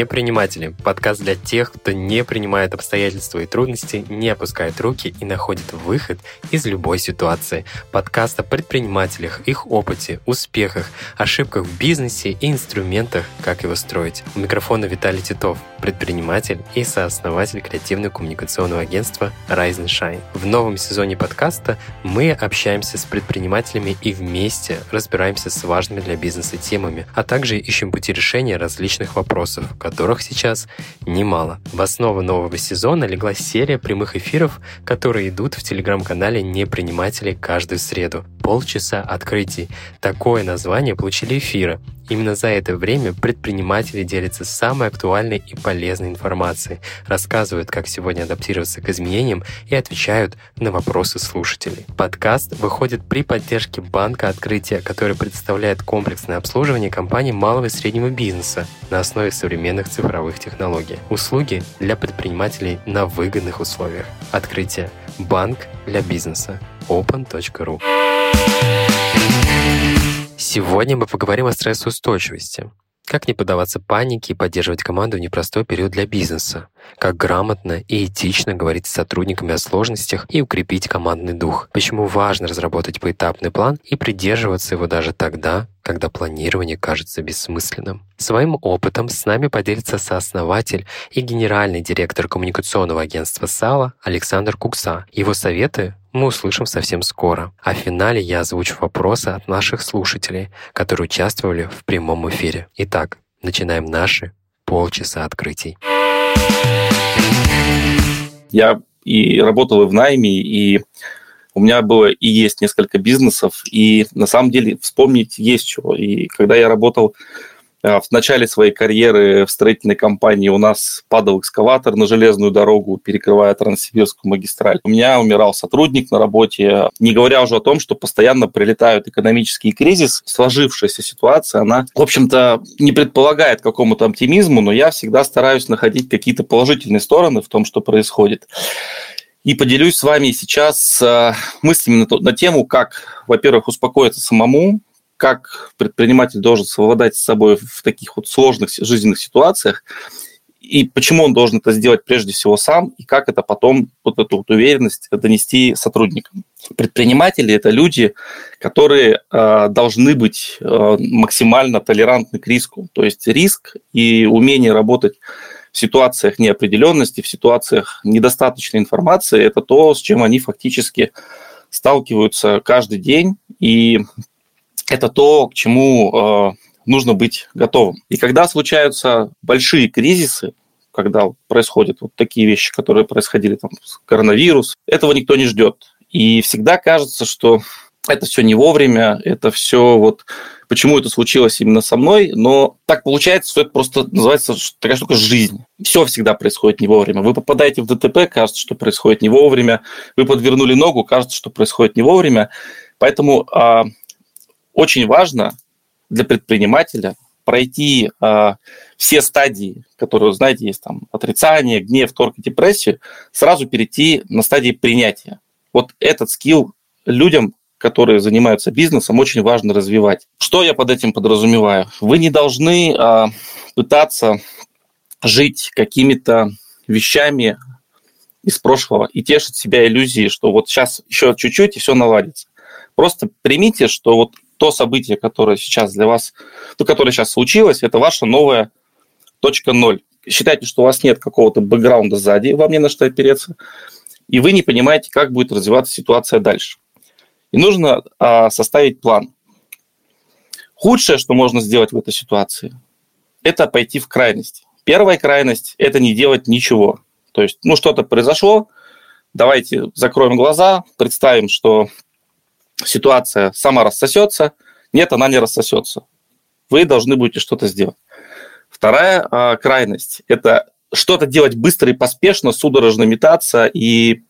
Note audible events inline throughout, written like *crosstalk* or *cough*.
«Неприниматели» – подкаст для тех, кто не принимает обстоятельства и трудности, не опускает руки и находит выход из любой ситуации. Подкаст о предпринимателях, их опыте, успехах, ошибках в бизнесе и инструментах, как его строить. У микрофона Виталий Титов, предприниматель и сооснователь креативно-коммуникационного агентства Rise and Shine. В новом сезоне подкаста мы общаемся с предпринимателями и вместе разбираемся с важными для бизнеса темами, а также ищем пути решения различных вопросов, которых сейчас немало. В основу нового сезона легла серия прямых эфиров, которые идут в телеграм-канале «Неприниматели» каждую среду. Полчаса открытий. Такое название получили эфиры, Именно за это время предприниматели делятся самой актуальной и полезной информацией, рассказывают, как сегодня адаптироваться к изменениям и отвечают на вопросы слушателей. Подкаст выходит при поддержке Банка Открытия, который представляет комплексное обслуживание компаний малого и среднего бизнеса на основе современных цифровых технологий. Услуги для предпринимателей на выгодных условиях. Открытие. Банк для бизнеса. open.ru Сегодня мы поговорим о стрессоустойчивости. Как не поддаваться панике и поддерживать команду в непростой период для бизнеса? Как грамотно и этично говорить с сотрудниками о сложностях и укрепить командный дух? Почему важно разработать поэтапный план и придерживаться его даже тогда, когда планирование кажется бессмысленным? Своим опытом с нами поделится сооснователь и генеральный директор коммуникационного агентства САЛА Александр Кукса. Его советы мы услышим совсем скоро. А в финале я озвучу вопросы от наших слушателей, которые участвовали в прямом эфире. Итак, начинаем наши полчаса открытий. Я и работал и в найме, и у меня было и есть несколько бизнесов, и на самом деле вспомнить есть чего. И когда я работал в начале своей карьеры в строительной компании у нас падал экскаватор на железную дорогу, перекрывая Транссибирскую магистраль. У меня умирал сотрудник на работе, не говоря уже о том, что постоянно прилетают экономические кризис. Сложившаяся ситуация, она, в общем-то, не предполагает какому-то оптимизму, но я всегда стараюсь находить какие-то положительные стороны в том, что происходит. И поделюсь с вами сейчас а, мыслями на, на тему, как, во-первых, успокоиться самому, как предприниматель должен совладать с собой в таких вот сложных жизненных ситуациях, и почему он должен это сделать прежде всего сам, и как это потом, вот эту вот уверенность донести сотрудникам. Предприниматели – это люди, которые э, должны быть э, максимально толерантны к риску. То есть риск и умение работать в ситуациях неопределенности, в ситуациях недостаточной информации – это то, с чем они фактически сталкиваются каждый день. И это то, к чему э, нужно быть готовым. И когда случаются большие кризисы, когда происходят вот такие вещи, которые происходили, там, коронавирус, этого никто не ждет. И всегда кажется, что это все не вовремя, это все вот почему это случилось именно со мной, но так получается, что это просто называется такая штука жизнь. Все всегда происходит не вовремя. Вы попадаете в ДТП, кажется, что происходит не вовремя. Вы подвернули ногу, кажется, что происходит не вовремя. Поэтому а, очень важно для предпринимателя пройти э, все стадии, которые, знаете, есть там отрицание, гнев, торг и депрессию, сразу перейти на стадии принятия. Вот этот скилл людям, которые занимаются бизнесом, очень важно развивать. Что я под этим подразумеваю? Вы не должны э, пытаться жить какими-то вещами из прошлого и тешить себя иллюзией, что вот сейчас еще чуть-чуть и все наладится. Просто примите, что вот то событие, которое сейчас для вас, то, которое сейчас случилось, это ваша новая точка ноль. Считайте, что у вас нет какого-то бэкграунда сзади, вам не на что опереться, и вы не понимаете, как будет развиваться ситуация дальше. И нужно а, составить план. Худшее, что можно сделать в этой ситуации, это пойти в крайность. Первая крайность – это не делать ничего. То есть, ну, что-то произошло, давайте закроем глаза, представим, что ситуация сама рассосется. Нет, она не рассосется. Вы должны будете что-то сделать. Вторая э, крайность – это что-то делать быстро и поспешно, судорожно метаться и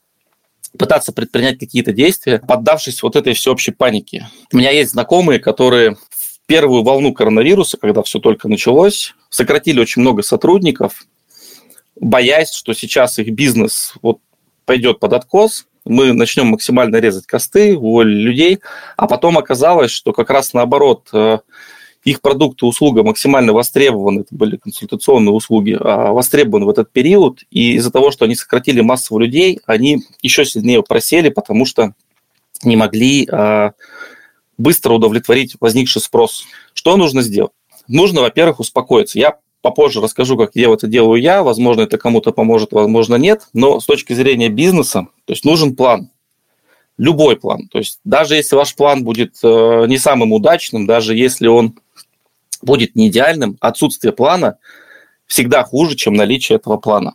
пытаться предпринять какие-то действия, поддавшись вот этой всеобщей панике. У меня есть знакомые, которые в первую волну коронавируса, когда все только началось, сократили очень много сотрудников, боясь, что сейчас их бизнес вот пойдет под откос, мы начнем максимально резать косты, уволили людей, а потом оказалось, что как раз наоборот, э, их продукты, услуга максимально востребованы, это были консультационные услуги, а, востребованы в этот период, и из-за того, что они сократили массово людей, они еще сильнее просели, потому что не могли а, быстро удовлетворить возникший спрос. Что нужно сделать? Нужно, во-первых, успокоиться. Я попозже расскажу, как я это делаю я. Возможно, это кому-то поможет, возможно, нет. Но с точки зрения бизнеса, то есть нужен план. Любой план. То есть даже если ваш план будет э, не самым удачным, даже если он будет не идеальным, отсутствие плана всегда хуже, чем наличие этого плана.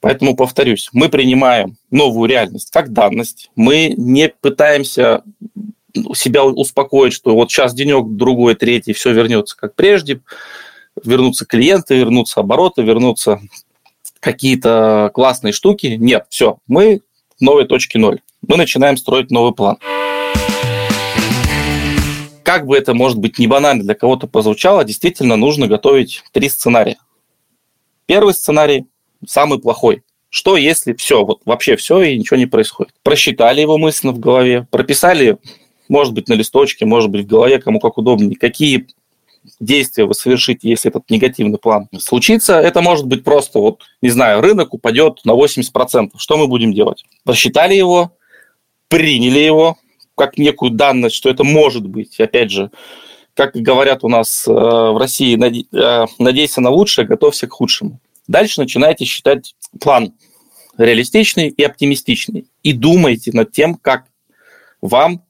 Поэтому повторюсь, мы принимаем новую реальность как данность. Мы не пытаемся себя успокоить, что вот сейчас денек, другой, третий, все вернется как прежде, вернутся клиенты, вернутся обороты, вернутся какие-то классные штуки. Нет, все, мы в новой точке ноль. Мы начинаем строить новый план. Как бы это, может быть, не банально для кого-то позвучало, действительно нужно готовить три сценария. Первый сценарий самый плохой. Что если все, вот вообще все и ничего не происходит? Просчитали его мысленно в голове, прописали, может быть, на листочке, может быть, в голове, кому как удобнее, какие действия вы совершите, если этот негативный план случится. Это может быть просто, вот, не знаю, рынок упадет на 80%. Что мы будем делать? Просчитали его, приняли его как некую данность, что это может быть. Опять же, как говорят у нас э, в России, э, надейся на лучшее, готовься к худшему. Дальше начинаете считать план реалистичный и оптимистичный. И думайте над тем, как вам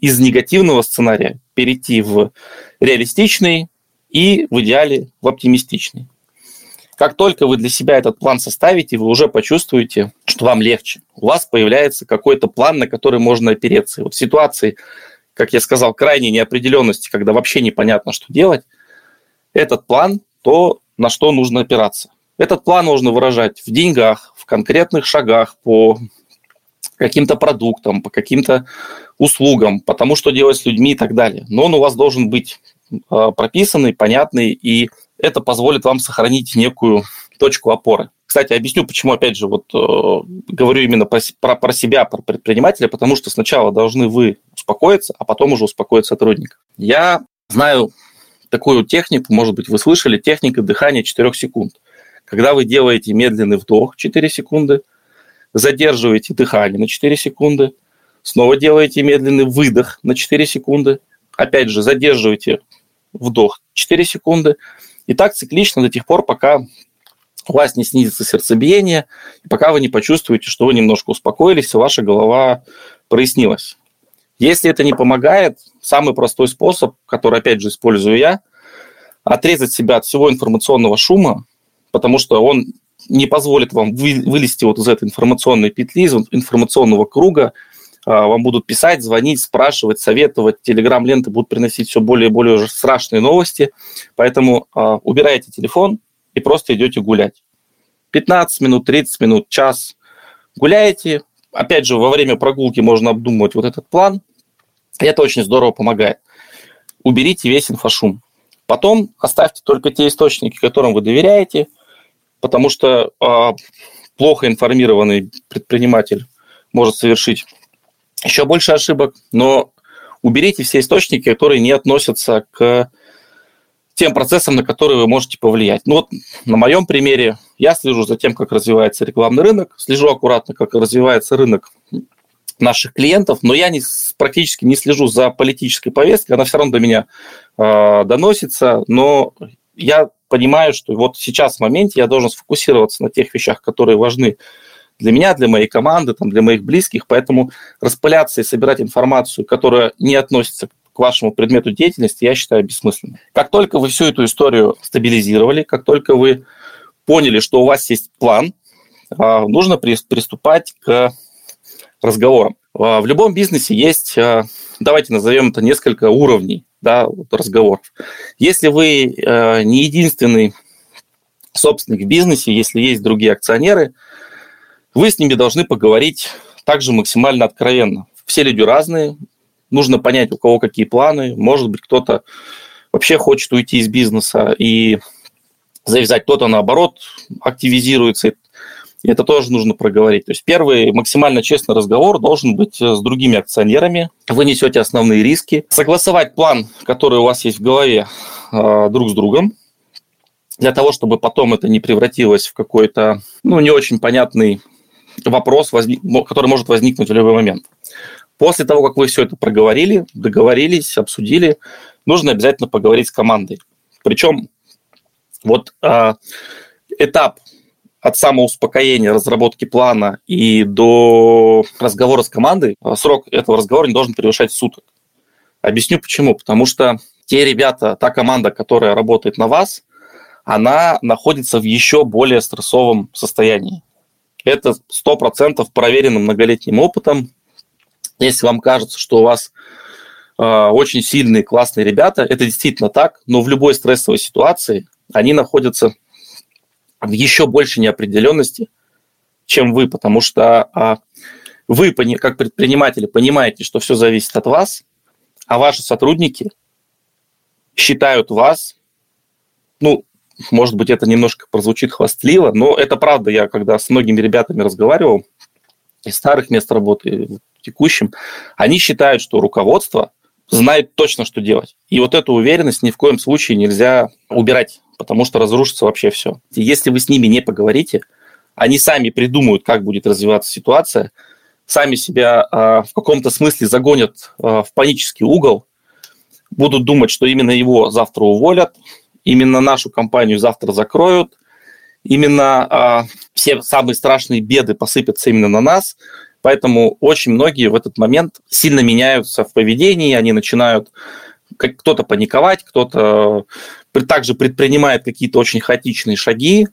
из негативного сценария перейти в реалистичный и в идеале в оптимистичный. Как только вы для себя этот план составите, вы уже почувствуете, что вам легче. У вас появляется какой-то план, на который можно опереться. И вот в ситуации, как я сказал, крайней неопределенности, когда вообще непонятно, что делать, этот план – то, на что нужно опираться. Этот план можно выражать в деньгах, в конкретных шагах по каким-то продуктам, по каким-то услугам, потому что делать с людьми и так далее. Но он у вас должен быть а, прописанный, понятный, и это позволит вам сохранить некую точку опоры. Кстати, объясню, почему, опять же, вот э, говорю именно про, про, про себя, про предпринимателя, потому что сначала должны вы успокоиться, а потом уже успокоить сотрудника. Я знаю такую технику, может быть, вы слышали, техника дыхания 4 секунд. Когда вы делаете медленный вдох 4 секунды, задерживаете дыхание на 4 секунды, снова делаете медленный выдох на 4 секунды, опять же задерживаете вдох 4 секунды, и так циклично до тех пор, пока у вас не снизится сердцебиение, и пока вы не почувствуете, что вы немножко успокоились, и ваша голова прояснилась. Если это не помогает, самый простой способ, который, опять же, использую я, отрезать себя от всего информационного шума, потому что он не позволит вам вылезти вот из этой информационной петли, из информационного круга. А, вам будут писать, звонить, спрашивать, советовать. Телеграм-ленты будут приносить все более и более уже страшные новости. Поэтому а, убирайте телефон и просто идете гулять. 15 минут, 30 минут, час гуляете. Опять же, во время прогулки можно обдумывать вот этот план. И это очень здорово помогает. Уберите весь инфошум. Потом оставьте только те источники, которым вы доверяете – потому что э, плохо информированный предприниматель может совершить еще больше ошибок, но уберите все источники, которые не относятся к тем процессам, на которые вы можете повлиять. Ну вот на моем примере я слежу за тем, как развивается рекламный рынок, слежу аккуратно, как развивается рынок наших клиентов, но я не, практически не слежу за политической повесткой, она все равно до меня э, доносится, но я понимаю, что вот сейчас в моменте я должен сфокусироваться на тех вещах, которые важны для меня, для моей команды, там, для моих близких, поэтому распыляться и собирать информацию, которая не относится к вашему предмету деятельности, я считаю бессмысленным. Как только вы всю эту историю стабилизировали, как только вы поняли, что у вас есть план, а, нужно приступать к разговорам. А, в любом бизнесе есть, а, давайте назовем это несколько уровней да, разговоров. Если вы э, не единственный собственник в бизнесе, если есть другие акционеры, вы с ними должны поговорить также максимально откровенно. Все люди разные, нужно понять, у кого какие планы. Может быть, кто-то вообще хочет уйти из бизнеса и завязать, кто-то, наоборот, активизируется. И это тоже нужно проговорить. То есть первый максимально честный разговор должен быть с другими акционерами. Вы несете основные риски. Согласовать план, который у вас есть в голове, друг с другом для того, чтобы потом это не превратилось в какой-то, ну, не очень понятный вопрос, который может возникнуть в любой момент. После того, как вы все это проговорили, договорились, обсудили, нужно обязательно поговорить с командой. Причем вот э, этап от самоуспокоения, разработки плана и до разговора с командой, а, срок этого разговора не должен превышать суток. Объясню почему. Потому что те ребята, та команда, которая работает на вас, она находится в еще более стрессовом состоянии. Это 100% проверено многолетним опытом. Если вам кажется, что у вас э, очень сильные, классные ребята, это действительно так, но в любой стрессовой ситуации они находятся в еще большей неопределенности, чем вы, потому что э, вы, как предприниматели, понимаете, что все зависит от вас, а ваши сотрудники считают вас ну, может быть, это немножко прозвучит хвастливо, но это правда. Я когда с многими ребятами разговаривал, из старых мест работы, и текущим, они считают, что руководство знает точно, что делать. И вот эту уверенность ни в коем случае нельзя убирать, потому что разрушится вообще все. Если вы с ними не поговорите, они сами придумают, как будет развиваться ситуация, сами себя э, в каком-то смысле загонят э, в панический угол, будут думать, что именно его завтра уволят, именно нашу компанию завтра закроют, именно а, все самые страшные беды посыпятся именно на нас, поэтому очень многие в этот момент сильно меняются в поведении, они начинают кто-то паниковать, кто-то также предпринимает какие-то очень хаотичные шаги,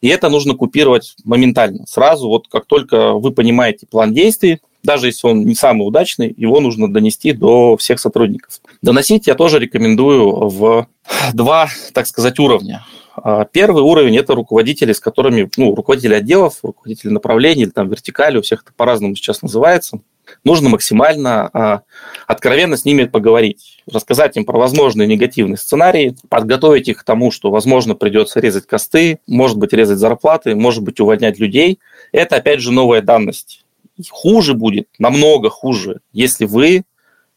и это нужно купировать моментально. Сразу, вот как только вы понимаете план действий, даже если он не самый удачный, его нужно донести до всех сотрудников. Доносить я тоже рекомендую в два, так сказать, уровня. А, первый уровень – это руководители, с которыми, ну, руководители отделов, руководители направлений или там вертикали, у всех это по-разному сейчас называется. Нужно максимально а, откровенно с ними поговорить, рассказать им про возможные негативные сценарии, подготовить их к тому, что, возможно, придется резать косты, может быть, резать зарплаты, может быть, увольнять людей. Это, опять же, новая данность. Хуже будет, намного хуже, если вы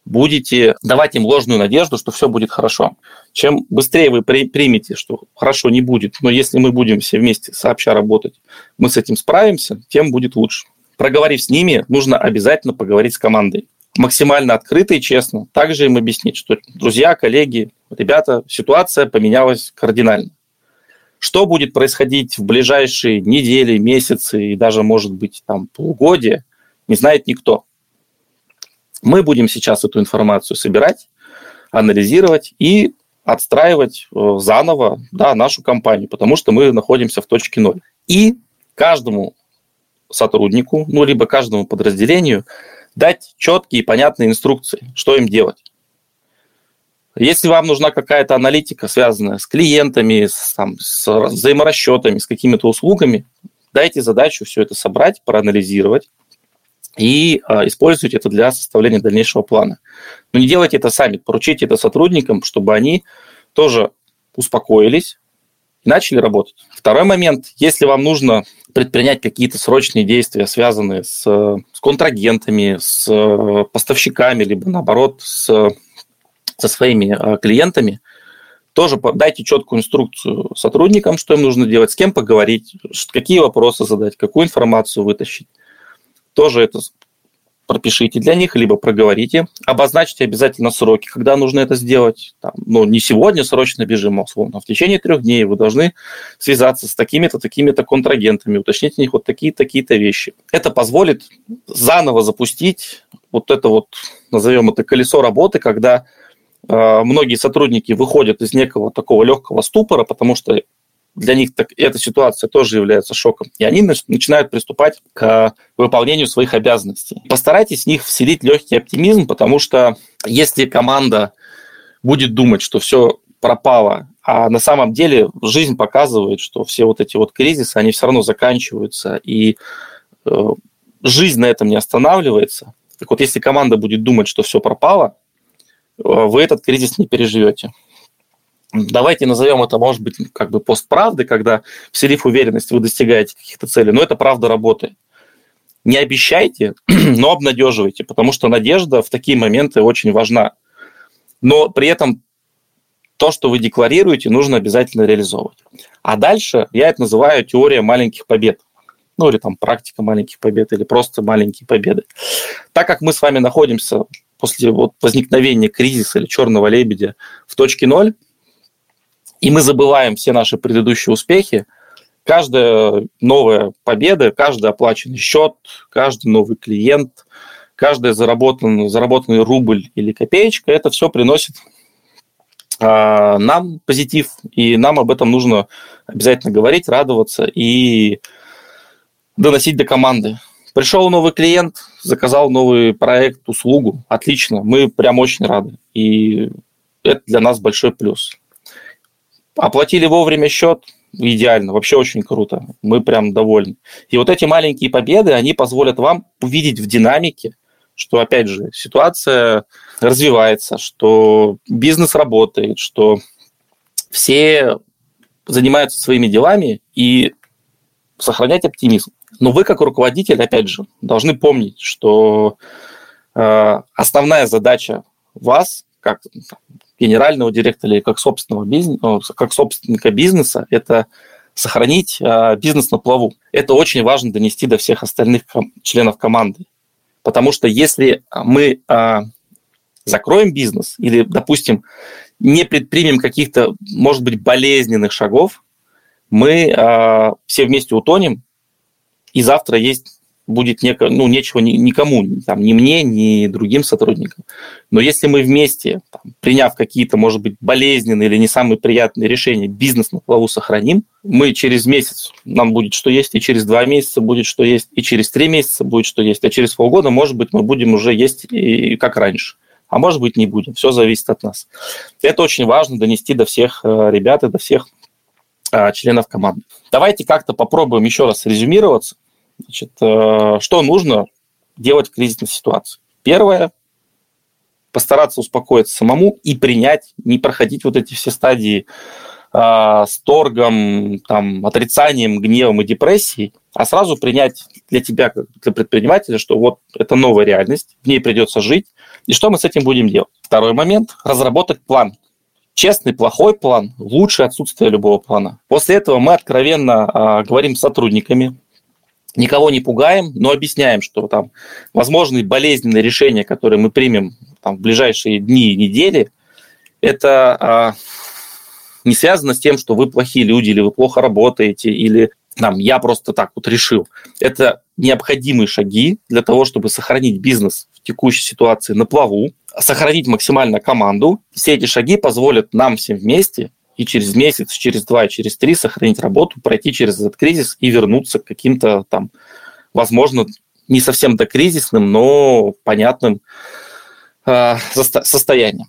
будете давать им ложную надежду, что все будет хорошо. Чем быстрее вы при, примете, что хорошо не будет, но если мы будем все вместе сообща работать, мы с этим справимся, тем будет лучше. Проговорив с ними, нужно обязательно поговорить с командой. Максимально открыто и честно. Также им объяснить, что, друзья, коллеги, ребята, ситуация поменялась кардинально. Что будет происходить в ближайшие недели, месяцы и даже, может быть, там полугодия, не знает никто. Мы будем сейчас эту информацию собирать, анализировать и отстраивать э, заново да, нашу компанию, потому что мы находимся в точке ноль. И каждому сотруднику, ну, либо каждому подразделению дать четкие и понятные инструкции, что им делать. Если вам нужна какая-то аналитика, связанная с клиентами, с, там, с взаиморасчетами, с какими-то услугами, дайте задачу все это собрать, проанализировать, и а, используйте это для составления дальнейшего плана. Но не делайте это сами, поручите это сотрудникам, чтобы они тоже успокоились начали работать. Второй момент, если вам нужно предпринять какие-то срочные действия, связанные с, с контрагентами, с поставщиками, либо наоборот с, со своими а, клиентами, тоже дайте четкую инструкцию сотрудникам, что им нужно делать, с кем поговорить, какие вопросы задать, какую информацию вытащить тоже это пропишите для них, либо проговорите, обозначьте обязательно сроки, когда нужно это сделать. Там, ну, не сегодня срочно бежим, а условно, в течение трех дней вы должны связаться с такими-то, такими-то контрагентами, уточнить у них вот такие-то, такие-то вещи. Это позволит заново запустить вот это вот, назовем это колесо работы, когда э, многие сотрудники выходят из некого такого легкого ступора, потому что для них так, эта ситуация тоже является шоком. И они начинают приступать к выполнению своих обязанностей. Постарайтесь в них вселить легкий оптимизм, потому что если команда будет думать, что все пропало, а на самом деле жизнь показывает, что все вот эти вот кризисы, они все равно заканчиваются, и э, жизнь на этом не останавливается. Так вот, если команда будет думать, что все пропало, э, вы этот кризис не переживете. Давайте назовем это, может быть, как бы постправды, когда вселив уверенность, вы достигаете каких-то целей, но это правда работает. Не обещайте, *clears throat* но обнадеживайте, потому что надежда в такие моменты очень важна. Но при этом то, что вы декларируете, нужно обязательно реализовывать. А дальше я это называю теория маленьких побед. Ну, или там практика маленьких побед, или просто маленькие победы. Так как мы с вами находимся после вот возникновения кризиса или черного лебедя в точке ноль, и мы забываем все наши предыдущие успехи, каждая новая победа, каждый оплаченный счет, каждый новый клиент, каждый заработанный, заработанный рубль или копеечка, это все приносит а, нам позитив, и нам об этом нужно обязательно говорить, радоваться и доносить до команды. Пришел новый клиент, заказал новый проект, услугу, отлично, мы прям очень рады, и это для нас большой плюс. Оплатили вовремя счет, идеально, вообще очень круто, мы прям довольны. И вот эти маленькие победы, они позволят вам увидеть в динамике, что, опять же, ситуация развивается, что бизнес работает, что все занимаются своими делами и сохранять оптимизм. Но вы, как руководитель, опять же, должны помнить, что э, основная задача вас, как генерального директора или как собственного бизнеса, как собственника бизнеса, это сохранить э, бизнес на плаву. Это очень важно донести до всех остальных членов команды. Потому что если мы а, закроем бизнес или, допустим, не предпримем каких-то, может быть, болезненных шагов, мы а, все вместе утонем, и завтра есть будет неко, ну, нечего ни, никому, там, ни мне, ни другим сотрудникам. Но если мы вместе, там, приняв какие-то, может быть, болезненные или не самые приятные решения, бизнес на плаву сохраним, мы через месяц нам будет что есть, и через два месяца будет что есть, и через три месяца будет что есть, а через полгода, может быть, мы будем уже есть и как раньше. А может быть, не будем. Все зависит от нас. Это очень важно донести до всех э, ребят и до всех э, членов команды. Давайте как-то попробуем еще раз резюмироваться Значит, э, что нужно делать в кризисной ситуации? Первое – постараться успокоиться самому и принять, не проходить вот эти все стадии э, с торгом, там, отрицанием, гневом и депрессией, а сразу принять для тебя, как для предпринимателя, что вот это новая реальность, в ней придется жить, и что мы с этим будем делать. Второй момент – разработать план. Честный, плохой план – лучше отсутствие любого плана. После этого мы откровенно э, говорим с сотрудниками, никого не пугаем, но объясняем, что там возможные болезненные решения, которые мы примем там, в ближайшие дни и недели, это а, не связано с тем, что вы плохие люди, или вы плохо работаете, или там, я просто так вот решил. Это необходимые шаги для того, чтобы сохранить бизнес в текущей ситуации на плаву, сохранить максимально команду. Все эти шаги позволят нам всем вместе и через месяц, через два, через три сохранить работу, пройти через этот кризис и вернуться к каким-то там, возможно, не совсем до кризисным, но понятным э, состояниям.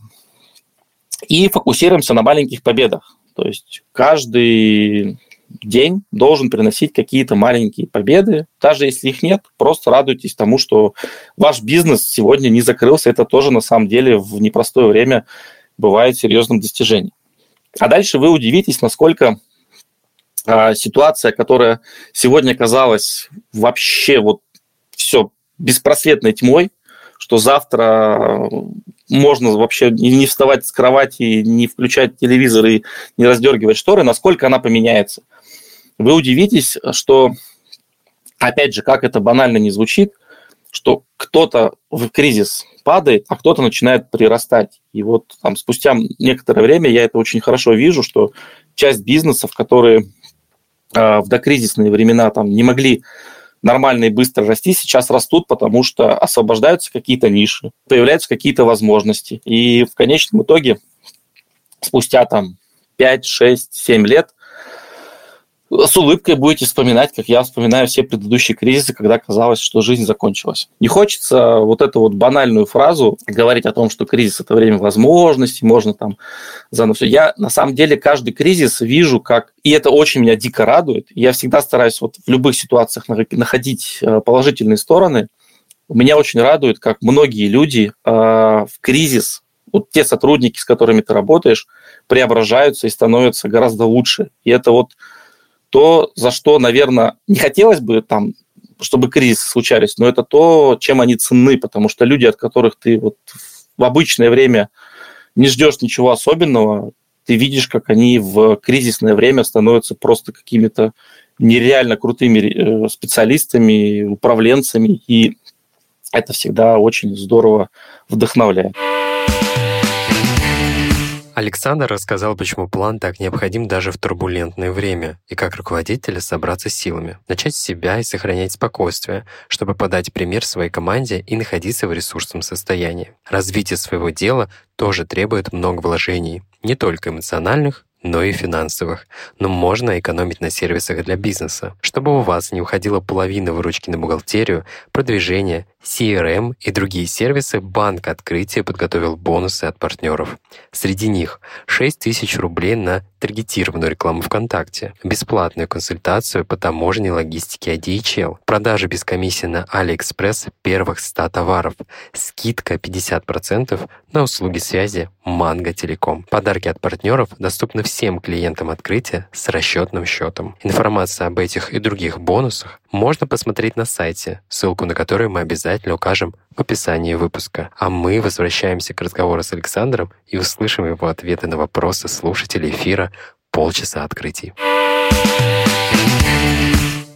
И фокусируемся на маленьких победах. То есть каждый день должен приносить какие-то маленькие победы. Даже если их нет, просто радуйтесь тому, что ваш бизнес сегодня не закрылся. Это тоже на самом деле в непростое время бывает серьезным достижением. А дальше вы удивитесь, насколько а, ситуация, которая сегодня казалась вообще вот все беспросветной тьмой, что завтра можно вообще не вставать с кровати, не включать телевизор и не раздергивать шторы, насколько она поменяется. Вы удивитесь, что, опять же, как это банально не звучит, что кто-то в кризис падает, а кто-то начинает прирастать. И вот там спустя некоторое время я это очень хорошо вижу, что часть бизнесов, которые э, в докризисные времена там не могли нормально и быстро расти, сейчас растут, потому что освобождаются какие-то ниши, появляются какие-то возможности. И в конечном итоге, спустя там 5, 6, 7 лет, с улыбкой будете вспоминать, как я вспоминаю все предыдущие кризисы, когда казалось, что жизнь закончилась. Не хочется вот эту вот банальную фразу говорить о том, что кризис – это время возможностей, можно там заново все. Я на самом деле каждый кризис вижу как... И это очень меня дико радует. Я всегда стараюсь вот в любых ситуациях находить э, положительные стороны. Меня очень радует, как многие люди э, в кризис, вот те сотрудники, с которыми ты работаешь, преображаются и становятся гораздо лучше. И это вот то, за что, наверное, не хотелось бы там чтобы кризисы случались, но это то, чем они ценны, потому что люди, от которых ты вот в обычное время не ждешь ничего особенного, ты видишь, как они в кризисное время становятся просто какими-то нереально крутыми э, специалистами, управленцами, и это всегда очень здорово вдохновляет. Александр рассказал, почему план так необходим даже в турбулентное время, и как руководителя собраться силами, начать с себя и сохранять спокойствие, чтобы подать пример своей команде и находиться в ресурсном состоянии. Развитие своего дела тоже требует много вложений, не только эмоциональных, но и финансовых. Но можно экономить на сервисах для бизнеса, чтобы у вас не уходила половина выручки на бухгалтерию, продвижение, CRM и другие сервисы Банк Открытия подготовил бонусы от партнеров. Среди них 6 тысяч рублей на таргетированную рекламу ВКонтакте, бесплатную консультацию по таможне логистике DHL, продажи без комиссии на AliExpress первых 100 товаров, скидка 50% на услуги связи Манго Телеком. Подарки от партнеров доступны всем клиентам открытия с расчетным счетом. Информация об этих и других бонусах можно посмотреть на сайте, ссылку на который мы обязательно укажем в описании выпуска. А мы возвращаемся к разговору с Александром и услышим его ответы на вопросы слушателей эфира «Полчаса открытий».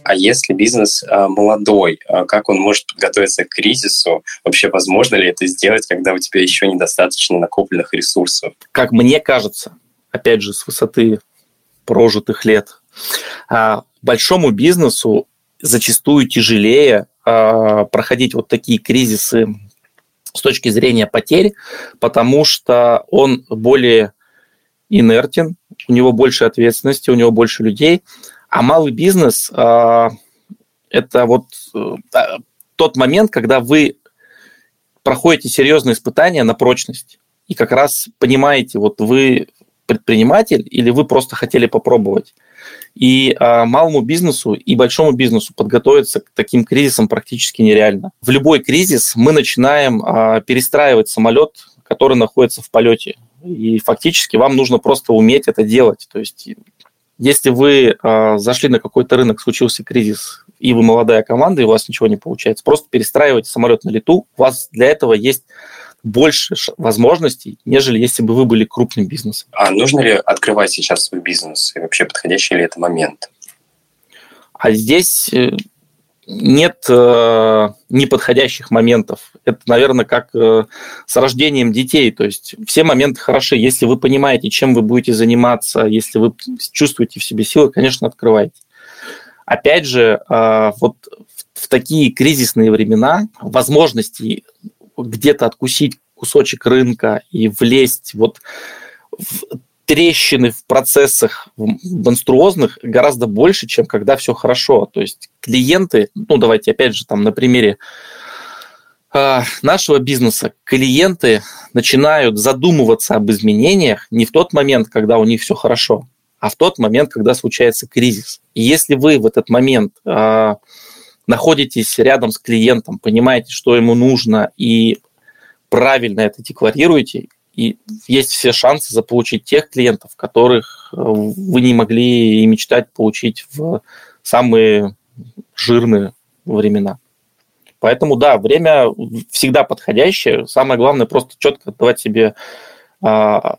А если бизнес а, молодой, а как он может подготовиться к кризису? Вообще, возможно ли это сделать, когда у тебя еще недостаточно накопленных ресурсов? Как мне кажется, опять же, с высоты прожитых лет, а, большому бизнесу зачастую тяжелее проходить вот такие кризисы с точки зрения потерь, потому что он более инертен, у него больше ответственности, у него больше людей, а малый бизнес э, это вот э, тот момент, когда вы проходите серьезные испытания на прочность и как раз понимаете, вот вы предприниматель или вы просто хотели попробовать. И а, малому бизнесу и большому бизнесу подготовиться к таким кризисам практически нереально. В любой кризис мы начинаем а, перестраивать самолет, который находится в полете. И фактически вам нужно просто уметь это делать. То есть если вы а, зашли на какой-то рынок, случился кризис, и вы молодая команда, и у вас ничего не получается, просто перестраивайте самолет на лету. У вас для этого есть больше возможностей, нежели если бы вы были крупным бизнесом. А нужно ли открывать сейчас свой бизнес? И вообще подходящий ли это момент? А здесь э, нет э, неподходящих моментов. Это, наверное, как э, с рождением детей. То есть все моменты хороши. Если вы понимаете, чем вы будете заниматься, если вы чувствуете в себе силы, конечно, открывайте. Опять же, э, вот в такие кризисные времена возможностей где-то откусить кусочек рынка и влезть вот в трещины в процессах монструозных гораздо больше, чем когда все хорошо. То есть клиенты, ну давайте опять же там на примере э, нашего бизнеса, клиенты начинают задумываться об изменениях не в тот момент, когда у них все хорошо, а в тот момент, когда случается кризис. И если вы в этот момент э, находитесь рядом с клиентом, понимаете, что ему нужно, и правильно это декларируете, и есть все шансы заполучить тех клиентов, которых э, вы не могли и мечтать получить в самые жирные времена. Поэтому да, время всегда подходящее. Самое главное просто четко давать себе а,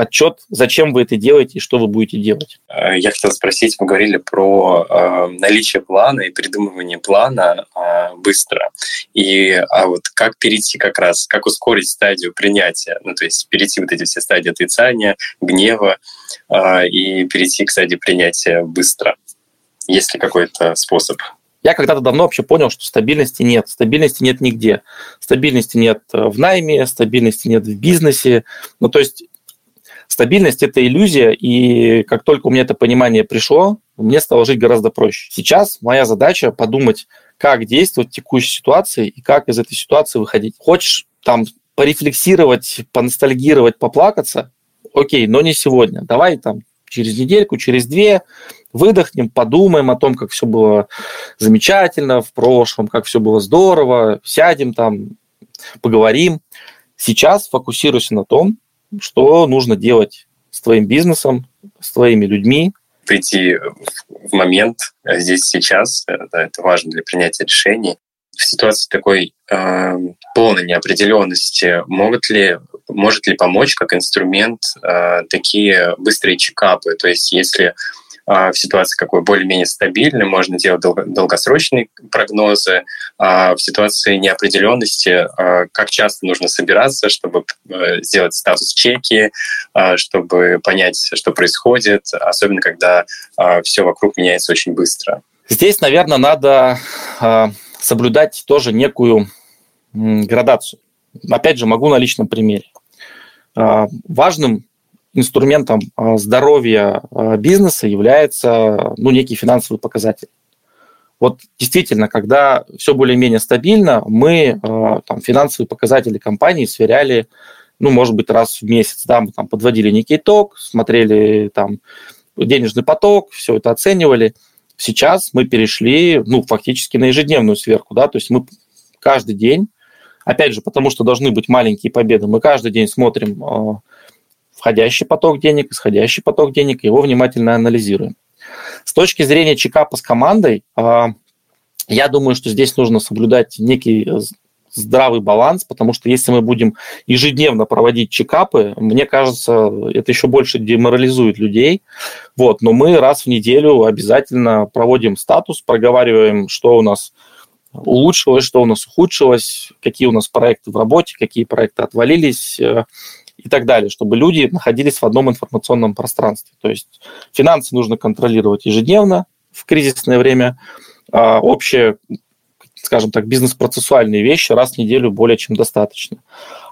отчет, зачем вы это делаете и что вы будете делать. Э, я хотел спросить, мы говорили про э, наличие плана и придумывание плана э, быстро. И а вот как перейти как раз, как ускорить стадию принятия, ну то есть перейти вот эти все стадии отрицания, гнева э, и перейти к стадии принятия быстро. Есть ли какой-то способ? Я когда-то давно вообще понял, что стабильности нет. Стабильности нет нигде. Стабильности нет э, в найме, стабильности нет в бизнесе. Ну, то есть Стабильность – это иллюзия, и как только у меня это понимание пришло, мне стало жить гораздо проще. Сейчас моя задача подумать, как действовать в текущей ситуации и как из этой ситуации выходить. Хочешь там порефлексировать, поностальгировать, поплакаться? Окей, но не сегодня. Давай там через недельку, через две выдохнем, подумаем о том, как все было замечательно в прошлом, как все было здорово, сядем там, поговорим. Сейчас фокусируйся на том, что нужно делать с твоим бизнесом, с твоими людьми. Прийти в момент здесь сейчас, да, это важно для принятия решений. В ситуации такой э, полной неопределенности могут ли, может ли помочь как инструмент э, такие быстрые чекапы? То есть если в ситуации какой более-менее стабильной, можно делать долгосрочные прогнозы. А в ситуации неопределенности, а, как часто нужно собираться, чтобы э, сделать статус-чеки, чтобы понять, что происходит, особенно когда все вокруг меняется очень быстро. Здесь, наверное, надо соблюдать тоже некую градацию. Опять же, могу на личном примере. Важным инструментом а, здоровья а, бизнеса является ну, некий финансовый показатель. Вот действительно, когда все более-менее стабильно, мы а, там, финансовые показатели компании сверяли, ну, может быть, раз в месяц, да, мы там подводили некий итог, смотрели там денежный поток, все это оценивали. Сейчас мы перешли, ну, фактически на ежедневную сверку, да, то есть мы каждый день, опять же, потому что должны быть маленькие победы, мы каждый день смотрим входящий поток денег, исходящий поток денег, его внимательно анализируем. С точки зрения чекапа с командой, а, я думаю, что здесь нужно соблюдать некий здравый баланс, потому что если мы будем ежедневно проводить чекапы, мне кажется, это еще больше деморализует людей. Вот, но мы раз в неделю обязательно проводим статус, проговариваем, что у нас улучшилось, что у нас ухудшилось, какие у нас проекты в работе, какие проекты отвалились, э, и так далее, чтобы люди находились в одном информационном пространстве. То есть финансы нужно контролировать ежедневно в кризисное время, а общее скажем так, бизнес-процессуальные вещи раз в неделю более чем достаточно.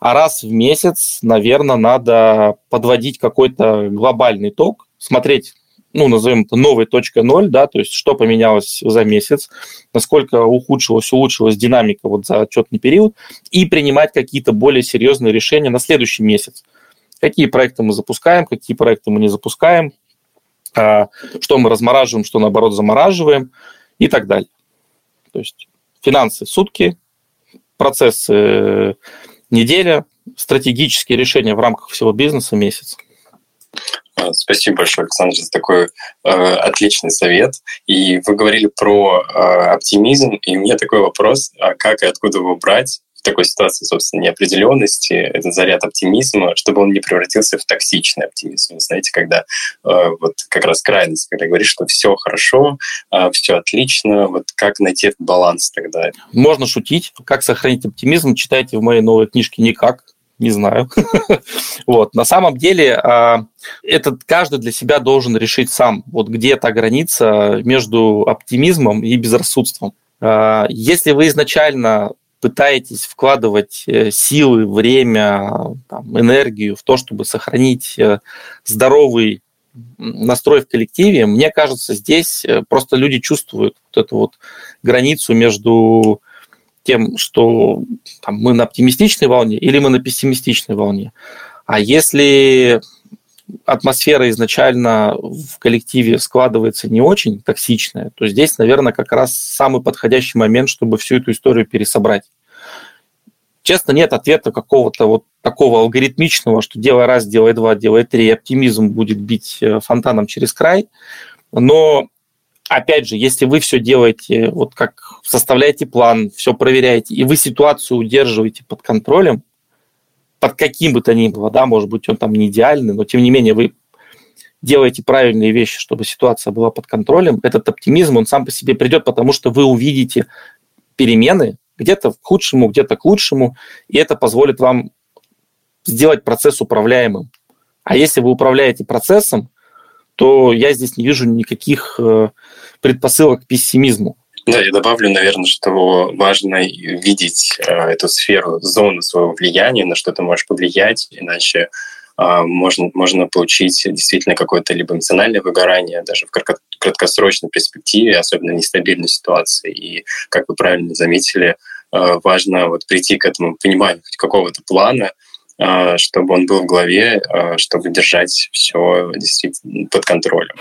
А раз в месяц, наверное, надо подводить какой-то глобальный итог, смотреть ну, назовем это новой точкой ноль, да, то есть что поменялось за месяц, насколько ухудшилась, улучшилась динамика вот за отчетный период, и принимать какие-то более серьезные решения на следующий месяц. Какие проекты мы запускаем, какие проекты мы не запускаем, а, что мы размораживаем, что наоборот замораживаем и так далее. То есть финансы сутки, процессы неделя, стратегические решения в рамках всего бизнеса месяц. А, спасибо большое, Александр, за такой э, отличный совет. И вы говорили про э, оптимизм, и у меня такой вопрос, а как и откуда его брать в такой ситуации, собственно, неопределенности, этот заряд оптимизма, чтобы он не превратился в токсичный оптимизм. Вы знаете, когда э, вот как раз крайность, когда говоришь, что все хорошо, э, все отлично, вот как найти этот баланс тогда? Можно шутить. Как сохранить оптимизм, читайте в моей новой книжке «Никак», не знаю. *laughs* вот. На самом деле, а, этот каждый для себя должен решить сам, вот где та граница между оптимизмом и безрассудством. А, если вы изначально пытаетесь вкладывать э, силы, время, там, энергию в то, чтобы сохранить э, здоровый настрой в коллективе, мне кажется, здесь э, просто люди чувствуют вот эту вот границу между тем, что там, мы на оптимистичной волне или мы на пессимистичной волне. А если атмосфера изначально в коллективе складывается не очень токсичная, то здесь, наверное, как раз самый подходящий момент, чтобы всю эту историю пересобрать. Честно, нет ответа какого-то вот такого алгоритмичного, что делай раз, делай два, делай три, оптимизм будет бить э, фонтаном через край. Но опять же, если вы все делаете, вот как составляете план, все проверяете, и вы ситуацию удерживаете под контролем, под каким бы то ни было, да, может быть, он там не идеальный, но тем не менее вы делаете правильные вещи, чтобы ситуация была под контролем, этот оптимизм, он сам по себе придет, потому что вы увидите перемены где-то к худшему, где-то к лучшему, и это позволит вам сделать процесс управляемым. А если вы управляете процессом, то я здесь не вижу никаких э, предпосылок к пессимизму. Да, я добавлю, наверное, что важно видеть э, эту сферу, зону своего влияния, на что ты можешь повлиять, иначе э, можно, можно получить действительно какое-то либо эмоциональное выгорание, даже в краткосрочной перспективе, особенно в нестабильной ситуации. И, как вы правильно заметили, важно вот прийти к этому пониманию хоть какого-то плана, а, чтобы он был в голове, а, чтобы держать все действительно под контролем.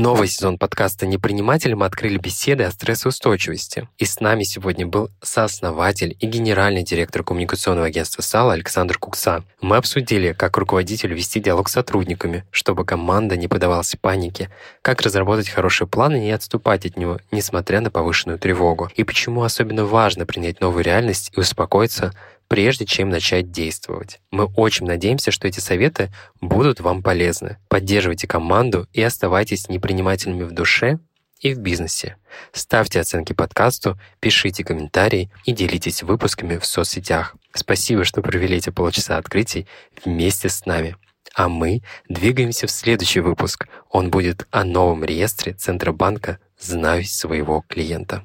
Новый сезон подкаста «Неприниматель» мы открыли беседы о стрессоустойчивости. И с нами сегодня был сооснователь и генеральный директор коммуникационного агентства САЛа Александр Кукса. Мы обсудили, как руководителю вести диалог с сотрудниками, чтобы команда не подавалась панике, как разработать хороший план и не отступать от него, несмотря на повышенную тревогу, и почему особенно важно принять новую реальность и успокоиться прежде чем начать действовать. Мы очень надеемся, что эти советы будут вам полезны. Поддерживайте команду и оставайтесь непринимательными в душе и в бизнесе. Ставьте оценки подкасту, пишите комментарии и делитесь выпусками в соцсетях. Спасибо, что провели эти полчаса открытий вместе с нами. А мы двигаемся в следующий выпуск. Он будет о новом реестре Центробанка «Знаю своего клиента».